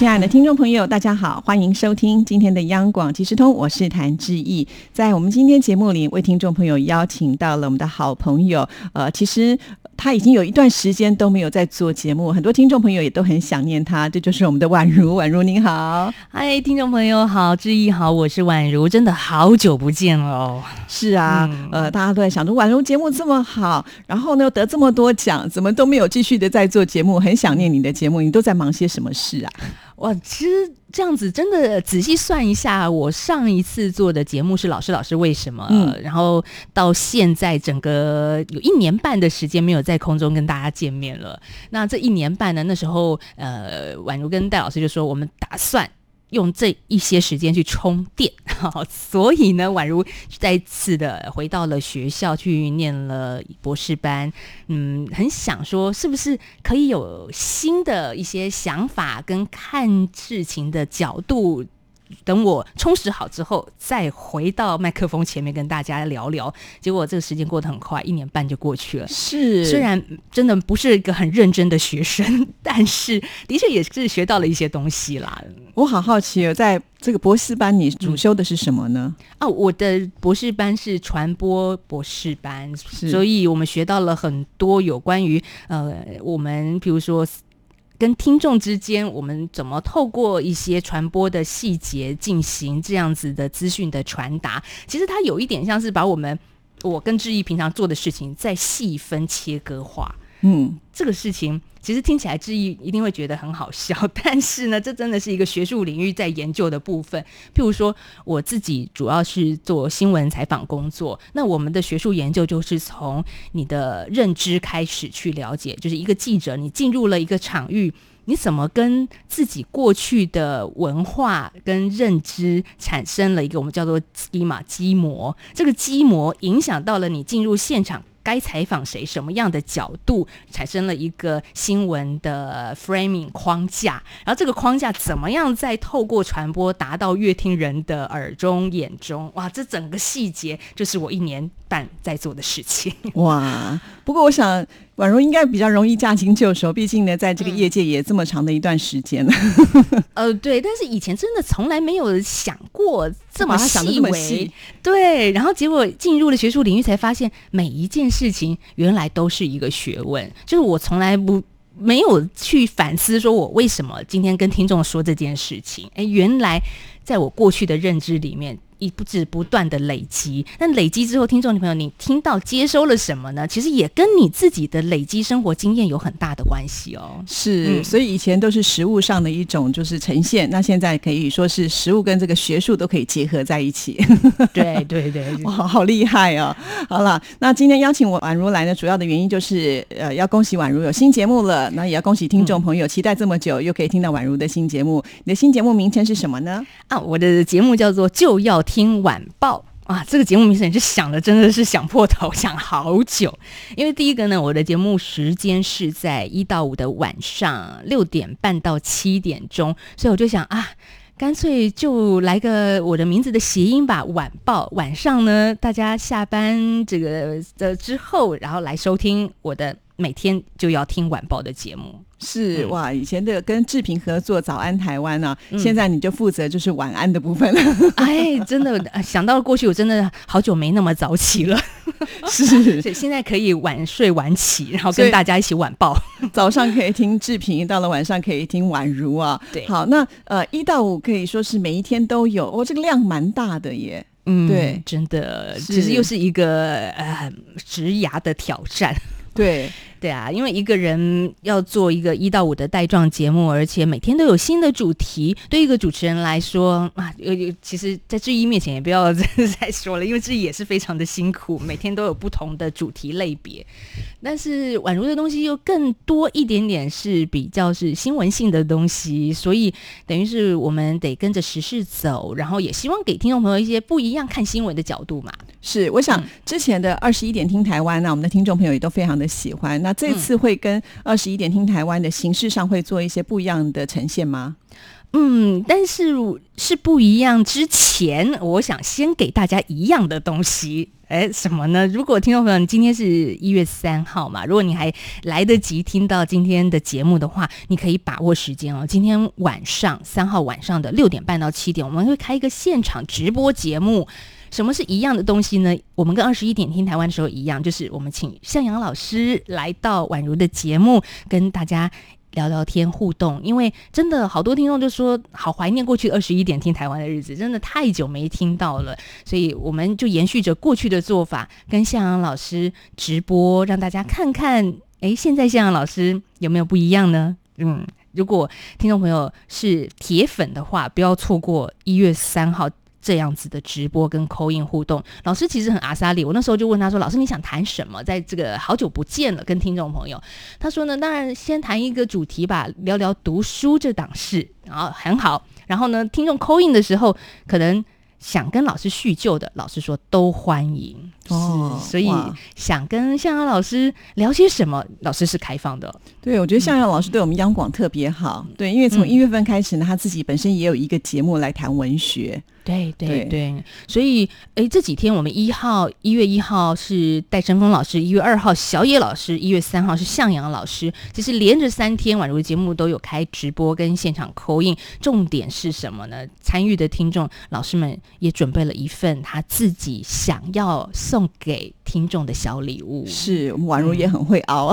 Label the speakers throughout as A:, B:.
A: 亲爱的听众朋友，大家好，欢迎收听今天的央广即时通，我是谭志毅。在我们今天节目里，为听众朋友邀请到了我们的好朋友，呃，其实。他已经有一段时间都没有在做节目，很多听众朋友也都很想念他。这就是我们的宛如，宛如您好，
B: 嗨，听众朋友好，志毅好，我是宛如，真的好久不见了哦。
A: 是啊，呃，大家都在想着宛如节目这么好，然后呢又得这么多奖，怎么都没有继续的在做节目？很想念你的节目，你都在忙些什么事啊？
B: 哇，其实这样子真的仔细算一下，我上一次做的节目是《老师老师为什么》，然后到现在整个有一年半的时间没有在空中跟大家见面了。那这一年半呢，那时候呃，宛如跟戴老师就说，我们打算。用这一些时间去充电，所以呢，宛如再次的回到了学校去念了博士班，嗯，很想说，是不是可以有新的一些想法跟看事情的角度。等我充实好之后，再回到麦克风前面跟大家聊聊。结果这个时间过得很快，一年半就过去了。
A: 是，
B: 虽然真的不是一个很认真的学生，但是的确也是学到了一些东西啦。
A: 我好好奇哦，在这个博士班，你主修的是什么呢？
B: 啊，我的博士班是传播博士班，所以我们学到了很多有关于呃，我们比如说。跟听众之间，我们怎么透过一些传播的细节进行这样子的资讯的传达？其实它有一点像是把我们我跟志毅平常做的事情再细分切割化。嗯，这个事情其实听起来志毅一定会觉得很好笑，但是呢，这真的是一个学术领域在研究的部分。譬如说，我自己主要是做新闻采访工作，那我们的学术研究就是从你的认知开始去了解，就是一个记者，你进入了一个场域，你怎么跟自己过去的文化跟认知产生了一个我们叫做 schema 基模，这个基模影响到了你进入现场。该采访谁？什么样的角度产生了一个新闻的 framing 框架？然后这个框架怎么样再透过传播达到乐听人的耳中眼中？哇，这整个细节就是我一年半在做的事情。
A: 哇！不过我想。宛如应该比较容易驾轻就熟，毕竟呢，在这个业界也这么长的一段时间了。
B: 呃，对，但是以前真的从来没有想过这么细微，对。然后结果进入了学术领域，才发现每一件事情原来都是一个学问。就是我从来不没有去反思，说我为什么今天跟听众说这件事情？哎，原来在我过去的认知里面。一不止不断的累积，那累积之后，听众朋友，你听到接收了什么呢？其实也跟你自己的累积生活经验有很大的关系哦。
A: 是，所以以前都是实物上的一种就是呈现，那现在可以说是实物跟这个学术都可以结合在一起。
B: 对 对对，
A: 哇，好厉害哦！好了，那今天邀请我宛如来呢，主要的原因就是呃，要恭喜宛如有新节目了，那也要恭喜听众朋友期待这么久又可以听到宛如的新节目。你的新节目名称是什么呢？
B: 啊，我的节目叫做就要。听晚报啊，这个节目名称是想的，真的是想破头，想好久。因为第一个呢，我的节目时间是在一到五的晚上六点半到七点钟，所以我就想啊，干脆就来个我的名字的谐音吧，晚报。晚上呢，大家下班这个的之后，然后来收听我的每天就要听晚报的节目。
A: 是哇，以前的跟志平合作《早安台湾》呢，现在你就负责就是晚安的部分了。
B: 哎，真的想到过去，我真的好久没那么早起了。
A: 是，
B: 所以现在可以晚睡晚起，然后跟大家一起晚报。
A: 早上可以听志平，到了晚上可以听宛如啊。
B: 对，
A: 好，那呃一到五可以说是每一天都有，哦，这个量蛮大的耶。
B: 嗯，
A: 对，
B: 真的，其实又是一个呃职涯的挑战。
A: 对。
B: 对啊，因为一个人要做一个一到五的带状节目，而且每天都有新的主题，对一个主持人来说啊，有有，其实，在志毅面前也不要再说了，因为志毅也是非常的辛苦，每天都有不同的主题类别。但是宛如的东西又更多一点点，是比较是新闻性的东西，所以等于是我们得跟着时事走，然后也希望给听众朋友一些不一样看新闻的角度嘛。
A: 是，我想之前的二十一点听台湾呢，我们的听众朋友也都非常的喜欢。那那这次会跟二十一点听台湾的形式上会做一些不一样的呈现吗？
B: 嗯，但是是不一样。之前我想先给大家一样的东西，哎，什么呢？如果听众朋友，今天是一月三号嘛，如果你还来得及听到今天的节目的话，你可以把握时间哦。今天晚上三号晚上的六点半到七点，我们会开一个现场直播节目。什么是一样的东西呢？我们跟二十一点听台湾的时候一样，就是我们请向阳老师来到宛如的节目，跟大家。聊聊天互动，因为真的好多听众就说好怀念过去二十一点听台湾的日子，真的太久没听到了，所以我们就延续着过去的做法，跟向阳老师直播，让大家看看，哎，现在向阳老师有没有不一样呢？嗯，如果听众朋友是铁粉的话，不要错过一月三号。这样子的直播跟口音互动，老师其实很阿萨里。我那时候就问他说：“老师，你想谈什么？在这个好久不见了，跟听众朋友。”他说呢：“当然先谈一个主题吧，聊聊读书这档事。”然后很好。然后呢，听众口音的时候，可能想跟老师叙旧的，老师说都欢迎。哦，所以想跟向阳老师聊些什么，老师是开放的。
A: 对，我觉得向阳老师对我们央广特别好。对，因为从一月份开始呢，他自己本身也有一个节目来谈文学。
B: 对对对，所以哎，这几天我们一号一月一号是戴晨峰老师，一月二号小野老师，一月三号是向阳老师。其实连着三天宛如节目都有开直播跟现场扣印。重点是什么呢？参与的听众老师们也准备了一份他自己想要。送给听众的小礼物
A: 是，我们宛如也很会熬，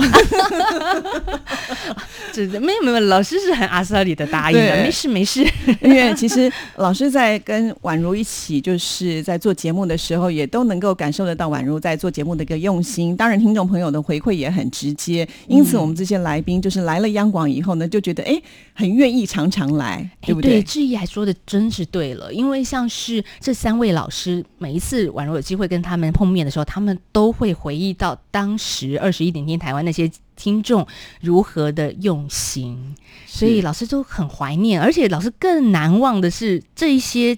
B: 这没有没有，老师是很阿萨里的答应的，没事没事。
A: 因为其实老师在跟宛如一起，就是在做节目的时候，也都能够感受得到宛如在做节目的一个用心。当然，听众朋友的回馈也很直接，因此我们这些来宾就是来了央广以后呢，就觉得哎，很愿意常常来，对不对？
B: 志毅还说的真是对了，因为像是这三位老师，每一次宛如有机会跟他们碰。面的时候，他们都会回忆到当时二十一点听台湾那些听众如何的用心，所以老师都很怀念，而且老师更难忘的是这一些。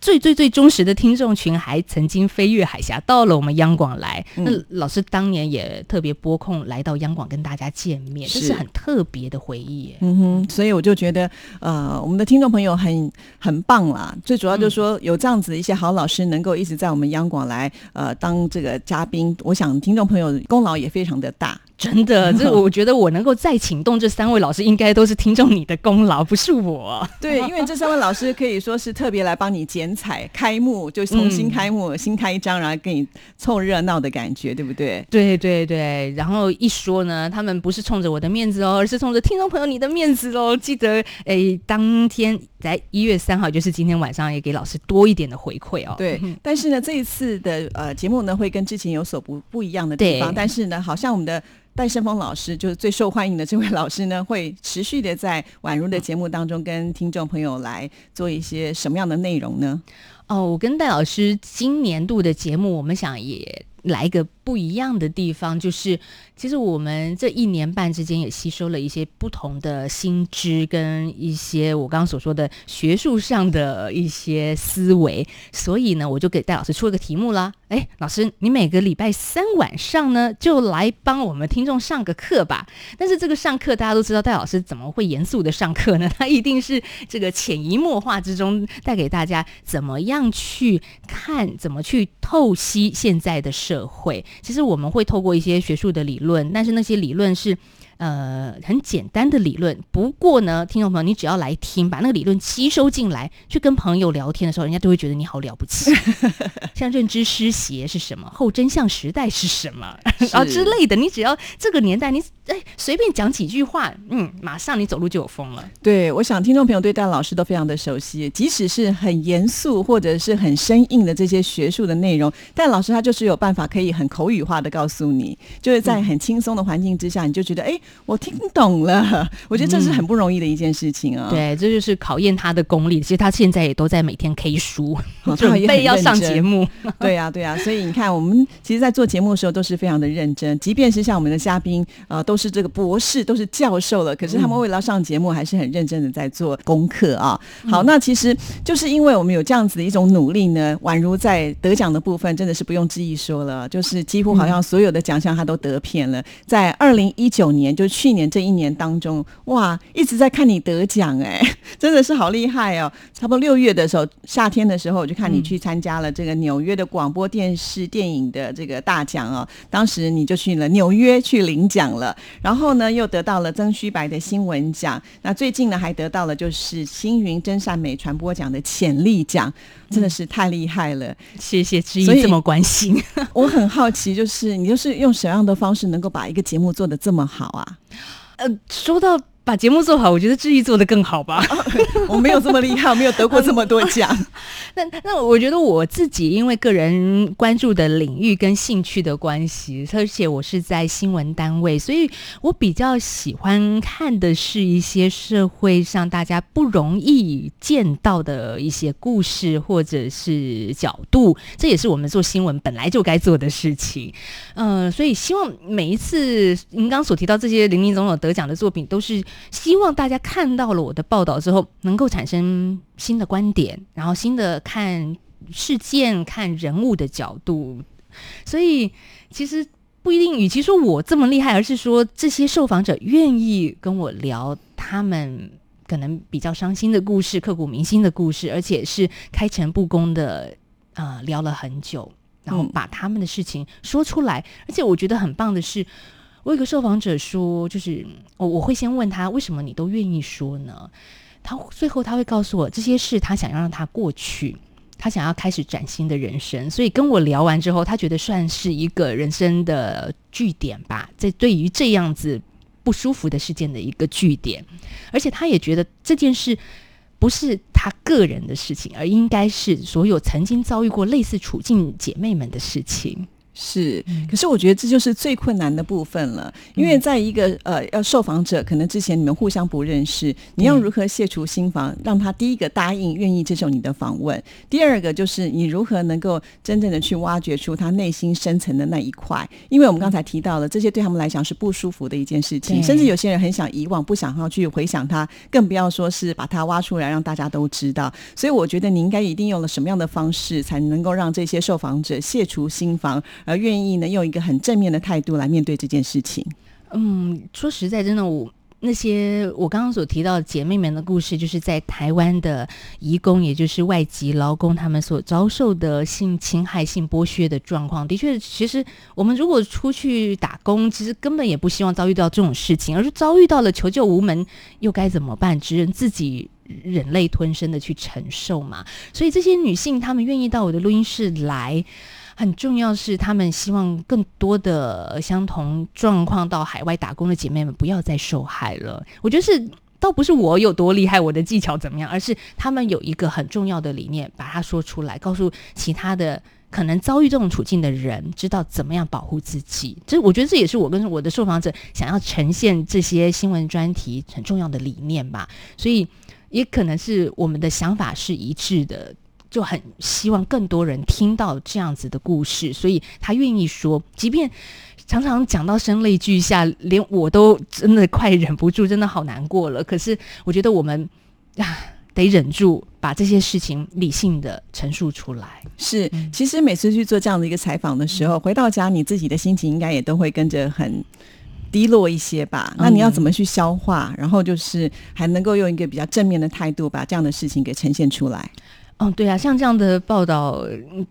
B: 最最最忠实的听众群还曾经飞越海峡到了我们央广来，那老师当年也特别拨空来到央广跟大家见面，这是很特别的回忆。
A: 嗯哼，所以我就觉得，呃，我们的听众朋友很很棒啦。最主要就是说，有这样子一些好老师能够一直在我们央广来，呃，当这个嘉宾，我想听众朋友功劳也非常的大。
B: 真的，这我觉得我能够再请动这三位老师，应该都是听众你的功劳，不是我。
A: 对，因为这三位老师可以说是特别来帮你剪彩开幕，就重新开幕，新开一张，然后给你凑热闹的感觉，对不对？
B: 对对对。然后一说呢，他们不是冲着我的面子哦，而是冲着听众朋友你的面子哦。记得哎，当天在一月三号，就是今天晚上，也给老师多一点的回馈哦。
A: 对。但是呢，这一次的呃节目呢，会跟之前有所不不一样的地方。但是呢，好像我们的。戴胜峰老师就是最受欢迎的这位老师呢，会持续的在宛如的节目当中跟听众朋友来做一些什么样的内容呢？
B: 哦，我跟戴老师今年度的节目，我们想也来一个不一样的地方，就是其实我们这一年半之间也吸收了一些不同的新知跟一些我刚刚所说的学术上的一些思维，所以呢，我就给戴老师出了个题目啦。哎，老师，你每个礼拜三晚上呢，就来帮我们听众上个课吧。但是这个上课，大家都知道，戴老师怎么会严肃的上课呢？他一定是这个潜移默化之中带给大家怎么样去看，怎么去透析现在的社会。其实我们会透过一些学术的理论，但是那些理论是。呃，很简单的理论。不过呢，听众朋友，你只要来听，把那个理论吸收进来，去跟朋友聊天的时候，人家都会觉得你好了不起。像认知失协是什么？后真相时代是什么？啊之类的。你只要这个年代，你哎随便讲几句话，嗯，马上你走路就有风了。
A: 对，我想听众朋友对戴老师都非常的熟悉，即使是很严肃或者是很生硬的这些学术的内容，戴老师他就是有办法可以很口语化的告诉你，就是在很轻松的环境之下，你就觉得哎。我听懂了。我觉得这是很不容易的一件事情啊。
B: 对，这就是考验他的功力。其实他现在也都在每天 K 书，准备要上节目。
A: 对呀，对呀。所以你看，我们其实，在做节目的时候都是非常的认真，即便是像我们的嘉宾呃，都是这个博士，都是教授了，可是他们为了要上节目，还是很认真的在做功课啊。好，那其实就是因为我们有这样子的一种努力呢，宛如在得奖的部分，真的是不用质疑说了，就是几乎好像所有的奖项他都得遍了。在二零一九年，就去年这一年当中，哇，一直在看你得奖，哎，真的是好厉害哦！差不多六月的时候，夏天的时候，我就看你去参加了这个纽约的广播电视电影的这个大奖哦，当时你就去了纽约去领奖了，然后呢，又得到了曾虚白的新闻奖，那最近呢，还得到了就是星云真善美传播奖的潜力奖，真的是太厉害了！
B: 谢谢志毅这么关心，
A: 我很好奇，就是你就是用什么样的方式能够把一个节目做得这么好啊？
B: 呃，说到。把节目做好，我觉得志毅做的更好吧。
A: 我没有这么厉害，我没有得过这么多奖。
B: 那那我觉得我自己因为个人关注的领域跟兴趣的关系，而且我是在新闻单位，所以我比较喜欢看的是一些社会上大家不容易见到的一些故事或者是角度。这也是我们做新闻本来就该做的事情。嗯，所以希望每一次您刚所提到这些林林总总得奖的作品都是。希望大家看到了我的报道之后，能够产生新的观点，然后新的看事件、看人物的角度。所以，其实不一定，与其说我这么厉害，而是说这些受访者愿意跟我聊他们可能比较伤心的故事、刻骨铭心的故事，而且是开诚布公的啊，聊了很久，然后把他们的事情说出来。而且我觉得很棒的是。我有个受访者说，就是我我会先问他为什么你都愿意说呢？他最后他会告诉我这些事，他想要让他过去，他想要开始崭新的人生。所以跟我聊完之后，他觉得算是一个人生的据点吧，在对于这样子不舒服的事件的一个据点，而且他也觉得这件事不是他个人的事情，而应该是所有曾经遭遇过类似处境姐妹们的事情。
A: 是，可是我觉得这就是最困难的部分了，因为在一个呃，要受访者可能之前你们互相不认识，你要如何卸除心防，让他第一个答应愿意接受你的访问，第二个就是你如何能够真正的去挖掘出他内心深层的那一块，因为我们刚才提到了这些对他们来讲是不舒服的一件事情，甚至有些人很想遗忘，不想要去回想他，更不要说是把它挖出来让大家都知道。所以我觉得你应该一定用了什么样的方式，才能够让这些受访者卸除心防。而愿意呢，用一个很正面的态度来面对这件事情。
B: 嗯，说实在，真的，我那些我刚刚所提到姐妹们的故事，就是在台湾的移工，也就是外籍劳工，他们所遭受的性侵害、性剥削的状况。的确，其实我们如果出去打工，其实根本也不希望遭遇到这种事情，而是遭遇到了求救无门，又该怎么办？只能自己忍泪吞声的去承受嘛。所以，这些女性她们愿意到我的录音室来。很重要是，他们希望更多的相同状况到海外打工的姐妹们不要再受害了。我觉得是，倒不是我有多厉害，我的技巧怎么样，而是他们有一个很重要的理念，把它说出来，告诉其他的可能遭遇这种处境的人，知道怎么样保护自己。这我觉得这也是我跟我的受访者想要呈现这些新闻专题很重要的理念吧。所以也可能是我们的想法是一致的。就很希望更多人听到这样子的故事，所以他愿意说，即便常常讲到声泪俱下，连我都真的快忍不住，真的好难过了。可是我觉得我们啊，得忍住，把这些事情理性的陈述出来。
A: 是，其实每次去做这样的一个采访的时候，回到家，你自己的心情应该也都会跟着很低落一些吧？那你要怎么去消化？然后就是还能够用一个比较正面的态度，把这样的事情给呈现出来。
B: 哦，对啊，像这样的报道，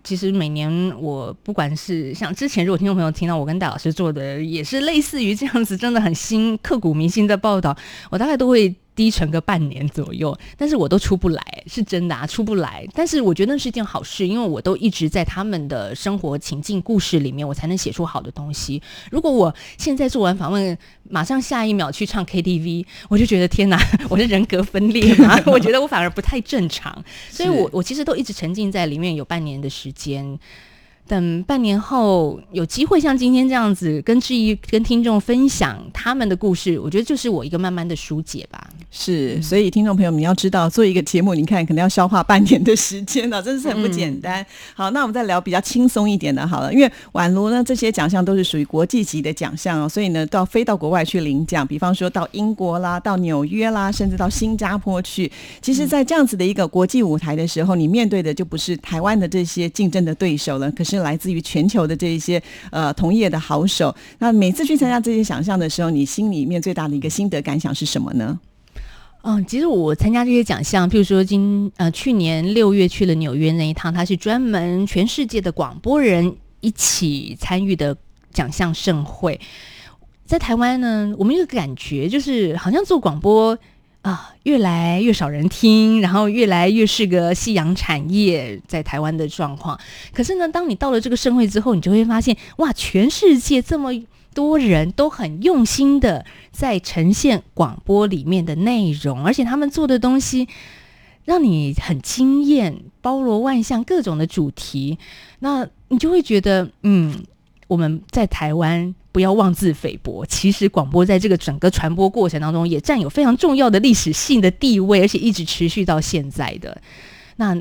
B: 其实每年我不管是像之前，如果听众朋友听到我跟戴老师做的，也是类似于这样子，真的很新、刻骨铭心的报道，我大概都会。低沉个半年左右，但是我都出不来，是真的啊，出不来。但是我觉得那是一件好事，因为我都一直在他们的生活情境故事里面，我才能写出好的东西。如果我现在做完访问，马上下一秒去唱 KTV，我就觉得天哪，我是人格分裂吗？我觉得我反而不太正常。所以我我其实都一直沉浸在里面有半年的时间。等半年后有机会像今天这样子跟志毅跟听众分享他们的故事，我觉得就是我一个慢慢的疏解吧。
A: 是，所以听众朋友，你要知道做一个节目，你看可能要消化半年的时间呢，真的是很不简单。好，那我们再聊比较轻松一点的，好了，因为宛如呢这些奖项都是属于国际级的奖项哦，所以呢要飞到国外去领奖，比方说到英国啦、到纽约啦，甚至到新加坡去。其实，在这样子的一个国际舞台的时候，你面对的就不是台湾的这些竞争的对手了，可是。来自于全球的这一些呃同业的好手，那每次去参加这些奖项的时候，你心里面最大的一个心得感想是什么呢？
B: 嗯，其实我参加这些奖项，譬如说今呃去年六月去了纽约那一趟，它是专门全世界的广播人一起参与的奖项盛会。在台湾呢，我们有个感觉就是好像做广播。啊，越来越少人听，然后越来越是个夕阳产业在台湾的状况。可是呢，当你到了这个盛会之后，你就会发现，哇，全世界这么多人都很用心的在呈现广播里面的内容，而且他们做的东西让你很惊艳，包罗万象，各种的主题，那你就会觉得，嗯，我们在台湾。不要妄自菲薄，其实广播在这个整个传播过程当中也占有非常重要的历史性的地位，而且一直持续到现在的那。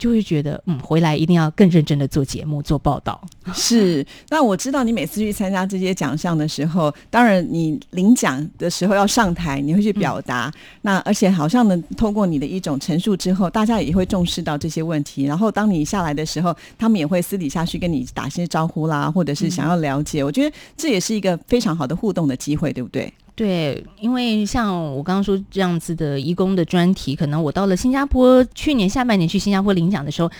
B: 就会觉得，嗯，回来一定要更认真的做节目、做报道。
A: 是，那我知道你每次去参加这些奖项的时候，当然你领奖的时候要上台，你会去表达。那而且好像呢，通过你的一种陈述之后，大家也会重视到这些问题。然后当你下来的时候，他们也会私底下去跟你打些招呼啦，或者是想要了解。我觉得这也是一个非常好的互动的机会，对不对？
B: 对，因为像我刚刚说这样子的义工的专题，可能我到了新加坡，去年下半年去新加坡领奖的时候，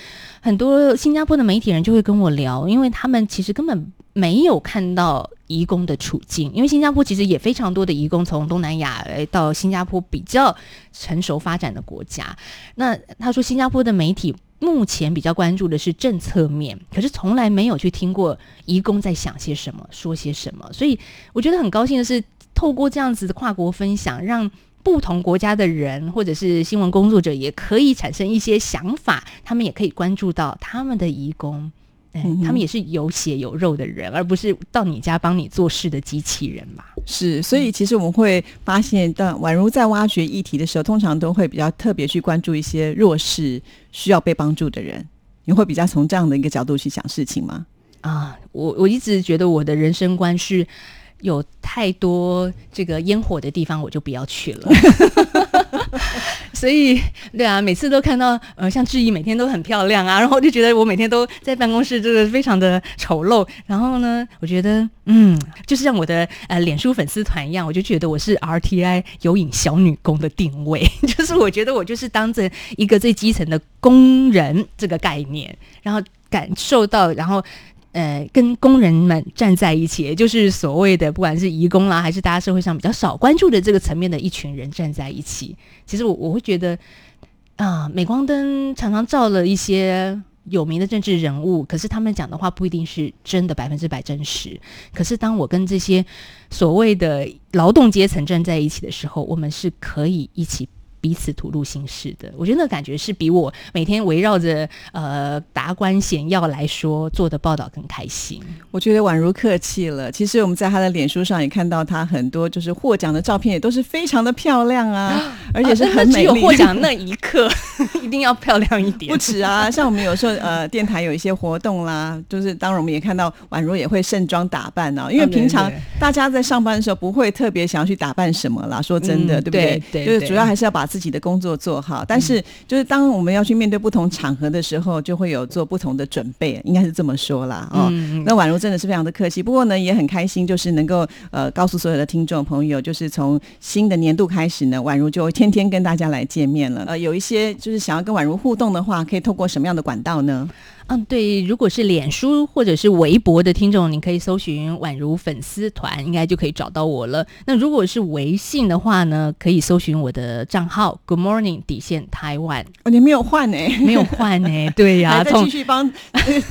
B: 很多新加坡的媒体人就会跟我聊，因为他们其实根本没有看到义工的处境，因为新加坡其实也非常多的义工从东南亚来到新加坡比较成熟发展的国家。那他说新加坡的媒体目前比较关注的是政策面，可是从来没有去听过义工在想些什么，说些什么，所以我觉得很高兴的是。透过这样子的跨国分享，让不同国家的人或者是新闻工作者也可以产生一些想法，他们也可以关注到他们的义工，嗯，他们也是有血有肉的人，而不是到你家帮你做事的机器人嘛。
A: 是，所以其实我们会发现，但宛如在挖掘议题的时候，通常都会比较特别去关注一些弱势、需要被帮助的人。你会比较从这样的一个角度去想事情吗？
B: 啊，我我一直觉得我的人生观是。有太多这个烟火的地方，我就不要去了。所以，对啊，每次都看到呃，像志毅每天都很漂亮啊，然后就觉得我每天都在办公室，这个非常的丑陋。然后呢，我觉得嗯，就是像我的呃脸书粉丝团一样，我就觉得我是 RTI 有影小女工的定位，就是我觉得我就是当着一个最基层的工人这个概念，然后感受到，然后。呃，跟工人们站在一起，就是所谓的不管是移工啦，还是大家社会上比较少关注的这个层面的一群人站在一起。其实我我会觉得啊，镁光灯常常照了一些有名的政治人物，可是他们讲的话不一定是真的百分之百真实。可是当我跟这些所谓的劳动阶层站在一起的时候，我们是可以一起。彼此吐露心事的，我觉得那感觉是比我每天围绕着呃达官显要来说做的报道更开心。
A: 我觉得宛如客气了。其实我们在他的脸书上也看到他很多就是获奖的照片，也都是非常的漂亮啊，而且是很美丽。只
B: 有获奖那一刻 一定要漂亮一点。
A: 不止啊，像我们有时候呃电台有一些活动啦，就是当然我们也看到宛如也会盛装打扮啊，因为平常大家在上班的时候不会特别想要去打扮什么啦。说真的，对不对？
B: 对，
A: 就是主要还是要把。自己的工作做好，但是就是当我们要去面对不同场合的时候，就会有做不同的准备，应该是这么说啦。哦。那宛如真的是非常的客气，不过呢也很开心，就是能够呃告诉所有的听众朋友，就是从新的年度开始呢，宛如就天天跟大家来见面了。呃，有一些就是想要跟宛如互动的话，可以透过什么样的管道呢？
B: 嗯，对，如果是脸书或者是微博的听众，你可以搜寻宛如粉丝团，应该就可以找到我了。那如果是微信的话呢，可以搜寻我的账号 Good Morning 底线台湾。
A: 哦，你没有换呢？
B: 没有换呢？对呀，
A: 再继续帮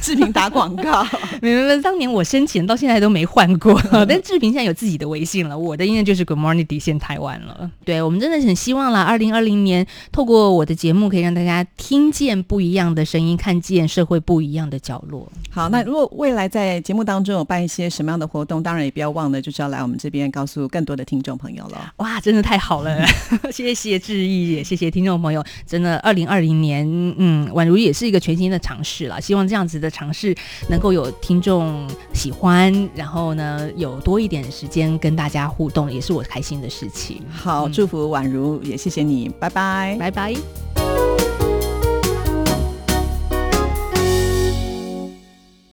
A: 志平打广告。
B: 没没没，当年我申请到现在都没换过。但志平现在有自己的微信了，我的应该就是 Good Morning 底线台湾了。对我们真的很希望啦，二零二零年透过我的节目，可以让大家听见不一样的声音，看见社会。不一样的角落。
A: 好，那如果未来在节目当中有办一些什么样的活动，当然也不要忘了，就是要来我们这边告诉更多的听众朋友了。
B: 哇，真的太好了，谢谢志毅，也谢谢听众朋友。真的，二零二零年，嗯，宛如也是一个全新的尝试了。希望这样子的尝试能够有听众喜欢，然后呢，有多一点时间跟大家互动，也是我开心的事情。
A: 好，祝福宛如，也谢谢你，拜拜，
B: 拜拜。